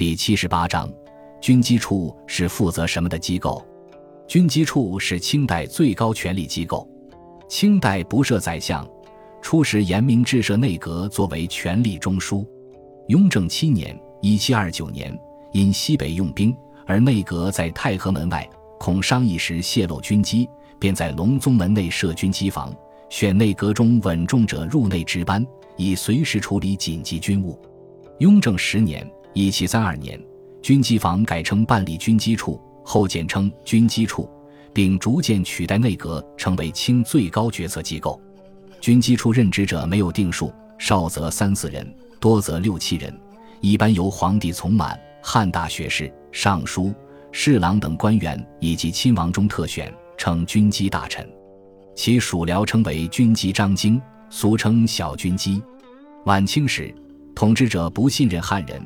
第七十八章，军机处是负责什么的机构？军机处是清代最高权力机构。清代不设宰相，初时严明制设内阁作为权力中枢。雍正七年（一七二九年），因西北用兵，而内阁在太和门外，恐商议时泄露军机，便在隆宗门内设军机房，选内阁中稳重者入内值班，以随时处理紧急军务。雍正十年（一七三二年），军机房改称办理军机处，后简称军机处。并逐渐取代内阁，成为清最高决策机构。军机处任职者没有定数，少则三四人，多则六七人。一般由皇帝从满、汉大学士、尚书、侍郎等官员以及亲王中特选，称军机大臣。其属僚称为军机张京，俗称小军机。晚清时，统治者不信任汉人，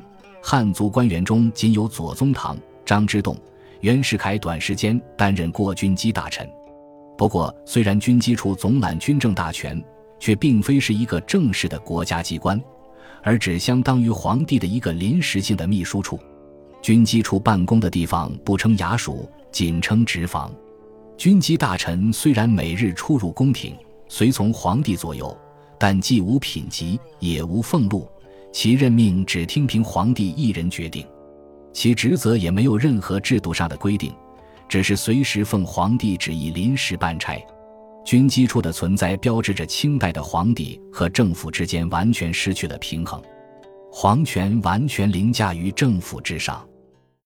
汉族官员中仅有左宗棠、张之洞。袁世凯短时间担任过军机大臣，不过虽然军机处总揽军政大权，却并非是一个正式的国家机关，而只相当于皇帝的一个临时性的秘书处。军机处办公的地方不称衙署，仅称职房。军机大臣虽然每日出入宫廷，随从皇帝左右，但既无品级，也无俸禄，其任命只听凭皇帝一人决定。其职责也没有任何制度上的规定，只是随时奉皇帝旨意临时办差。军机处的存在标志着清代的皇帝和政府之间完全失去了平衡，皇权完全凌驾于政府之上。